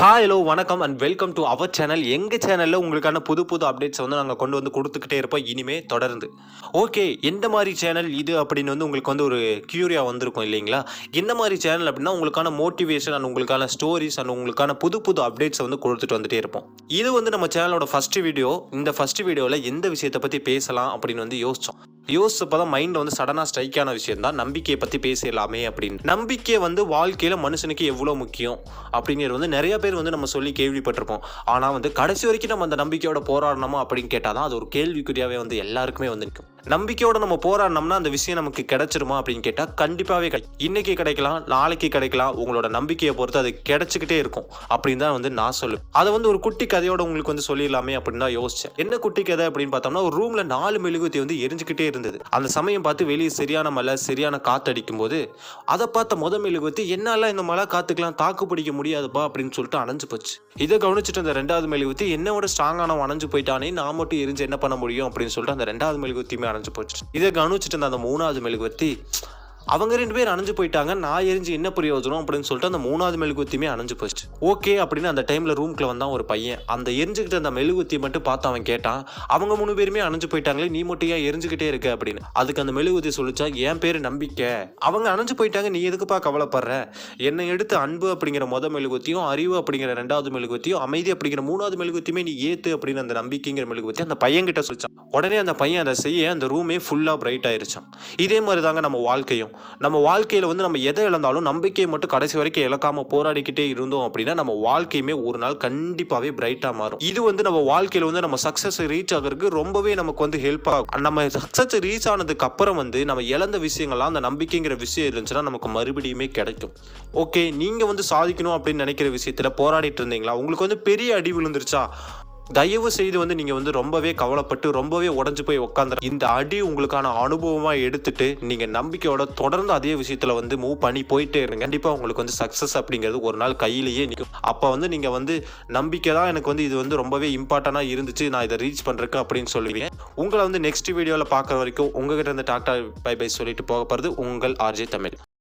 Hi hello வணக்கம் and welcome to our channel எங்கள் சேனலில் உங்களுக்கான புது புது அப்டேட்ஸ் வந்து நாங்கள் கொண்டு வந்து கொடுத்துக்கிட்டே இருப்போம். இனிமே தொடர்ந்து. ஓகே எந்த மாதிரி சேனல் இது அப்படின்னு வந்து உங்களுக்கு வந்து ஒரு கியூரியா வந்திருக்கும் இல்லைங்களா? என்ன மாதிரி சேனல் அப்படின்னா உங்களுக்கான மோட்டிவேஷன் அண்ட் உங்களுக்கான ஸ்டோரிஸ் அண்ட் உங்களுக்கான புது புது அப்டேட்ஸ் வந்து கொடுத்துட்டு வந்துட்டே இருப்போம். இது வந்து நம்ம சேனலோட ஃபஸ்ட்டு வீடியோ இந்த ஃபஸ்ட்டு வீடியோவில் எந்த விஷயத்தை பற்றி பேசலாம் அப்படின்னு வந்து யோசிச்சோம். யோசிச்சப்போ தான் மைண்டில் வந்து சடனாக ஸ்ட்ரைக் ஆன விஷயம் தான் நம்பிக்கையை பற்றி பேசலாமே அப்படின்னு. நம்பிக்கை வந்து வாழ்க்கையில் மனுஷனுக்கு எவ்வளோ முக்கியம் அப்படிங்கிறது வந்து நிறைய பேர் வந்து நம்ம சொல்லி கேள்விப்பட்டிருப்போம். ஆனால் வந்து கடைசி வரைக்கும் நம்ம அந்த நம்பிக்கையோட போராடணுமா அப்படின்னு கேட்டால் தான் அது ஒரு கேள்விக்குறியாகவே வந்து எல்லாருக்குமே வந்து நிற்கும். நம்பிக்கையோட நம்ம போராடினோம்னா அந்த விஷயம் நமக்கு கிடைச்சிருமா அப்படின்னு கேட்டால் கண்டிப்பாகவே கிடை இன்னைக்கு கிடைக்கலாம் நாளைக்கு கிடைக்கலாம். உங்களோட நம்பிக்கையை பொறுத்து அது கிடைச்சிக்கிட்டே இருக்கும். அப்படின்னு தான் வந்து நான் சொல்லுவேன். அதை வந்து ஒரு குட்டி கதையோட உங்களுக்கு வந்து சொல்லிடலாமே அப்படின்னு தான் யோசிச்சேன். என்ன குட்டி கதை அப்படின்னு பார்த்தோம்னா ஒரு ரூம்ல நாலு மெழுகுத்தி வந்து எரிஞ்சுக்கிட்டே இருந்தது. அந்த சமயம் பார்த்து வெளியே சரியான மழை சரியான காத்து அடிக்கும் போது அதை பார்த்த முத மெழுகுத்தி என்னால இந்த மழை காத்துக்கலாம் தாக்கு பிடிக்க முடியாதுப்பா அப்படின்னு சொல்லிட்டு அணைஞ்சு போச்சு. இதை கவனிச்சுட்டு அந்த ரெண்டாவது மெழுகுத்தி என்னோட ஸ்ட்ராங்கான அணைஞ்சு போயிட்டானே நான் மட்டும் எரிஞ்சு என்ன பண்ண முடியும்? அப்படின்னு சொல்லிட்டு அந்த ரெண்டாவது மெழுகுத்தியுமே அணைஞ்சு போச்சு இதை கவனிச்சுட்டு இருந்த அந்த மூணாவது மெழுகுவத்தி அவங்க ரெண்டு பேர் அணைஞ்சு போயிட்டாங்க. நான் எரிஞ்சு என்ன பிரயோஜனம் அப்படின்னு சொல்லிட்டு அந்த மூணாவது மெழுகுத்தியுமே அணைஞ்சு போச்சு. ஓகே அப்படின்னு அந்த டைம்ல ரூம்குள்ள வந்தான் ஒரு பையன். அந்த எரிஞ்சுக்கிட்ட அந்த மெழுகுத்தி மட்டும் பார்த்து அவன் கேட்டான் அவங்க மூணு பேருமே அணைஞ்சு போயிட்டாங்களே நீ மட்டும் ஏன் எரிஞ்சுக்கிட்டே இருக்க? அப்படின்னு. அதுக்கு அந்த மெழுகுத்தி சொல்லிச்சா என் பேரு நம்பிக்கை. அவங்க அணைஞ்சு போயிட்டாங்க நீ எதுக்குப்பா கவலைப்படுற? என்னை எடுத்து அன்பு அப்படிங்கிற முத மெழுகுத்தியும் அறிவு அப்படிங்கிற ரெண்டாவது மெழுகுத்தியும் அமைதி அப்படிங்கிற மூணாவது மெழுகுத்தியுமே நீ ஏத்து அப்படின்னு அந்த நம்பிக்கைங்கிற மெழுகுத்தி அந்த பையன் கிட்ட சொல்லிச்சான். உடனே அந்த பையன் அதை செய்ய அந்த ரூமே ஃபுல்லா பிரைட் ஆயிருச்சான். இதே மாதிரி தாங்க நம்ம வாழ்க்கையும். நம்ம வாழ்க்கையில் வந்து நம்ம எதை இழந்தாலும் நம்பிக்கையை மட்டும் கடைசி வரைக்கும் இழக்காமல் போராடிக்கிட்டே இருந்தோம் அப்படின்னா நம்ம வாழ்க்கையுமே ஒரு நாள் கண்டிப்பாகவே பிரைட்டாக மாறும். இது வந்து நம்ம வாழ்க்கையில் வந்து நம்ம சக்ஸஸ் ரீச் ஆகிறதுக்கு ரொம்பவே நமக்கு வந்து ஹெல்ப் ஆகும். நம்ம சக்ஸஸ் ரீச் ஆனதுக்கு அப்புறம் வந்து நம்ம இழந்த விஷயங்கள்லாம் அந்த நம்பிக்கைங்கிற விஷயம் இருந்துச்சுன்னா நமக்கு மறுபடியுமே கிடைக்கும். ஓகே நீங்கள் வந்து சாதிக்கணும் அப்படின்னு நினைக்கிற விஷயத்தில் போராடிட்டு இருந்தீங்களா? உங்களுக்கு வந்து பெரிய அடி விழுந்துருச்சா? தயவு செய்து வந்து நீங்க வந்து ரொம்பவே கவலைப்பட்டு ரொம்பவே உடஞ்சு போய் உட்காந்துற இந்த அடி உங்களுக்கான அனுபவமா எடுத்துட்டு நீங்க நம்பிக்கையோட தொடர்ந்து அதே விஷயத்துல வந்து மூவ் பண்ணி போயிட்டே இருங்க. கண்டிப்பா உங்களுக்கு வந்து சக்சஸ் அப்படிங்கிறது ஒரு நாள் கையிலேயே நிற்கும் அப்ப வந்து நீங்க வந்து நம்பிக்கை தான் எனக்கு வந்து இது வந்து ரொம்பவே இம்பார்ட்டண்டா இருந்துச்சு. நான் இதை ரீச் பண்றேன் அப்படின்னு சொல்லுவீங்க. உங்களை வந்து நெக்ஸ்ட் வீடியோல பார்க்குற வரைக்கும் உங்ககிட்ட இருந்து டாக்டர் பை பை சொல்லிட்டு போக போறது உங்கள் ஆர்ஜே தமிழ்.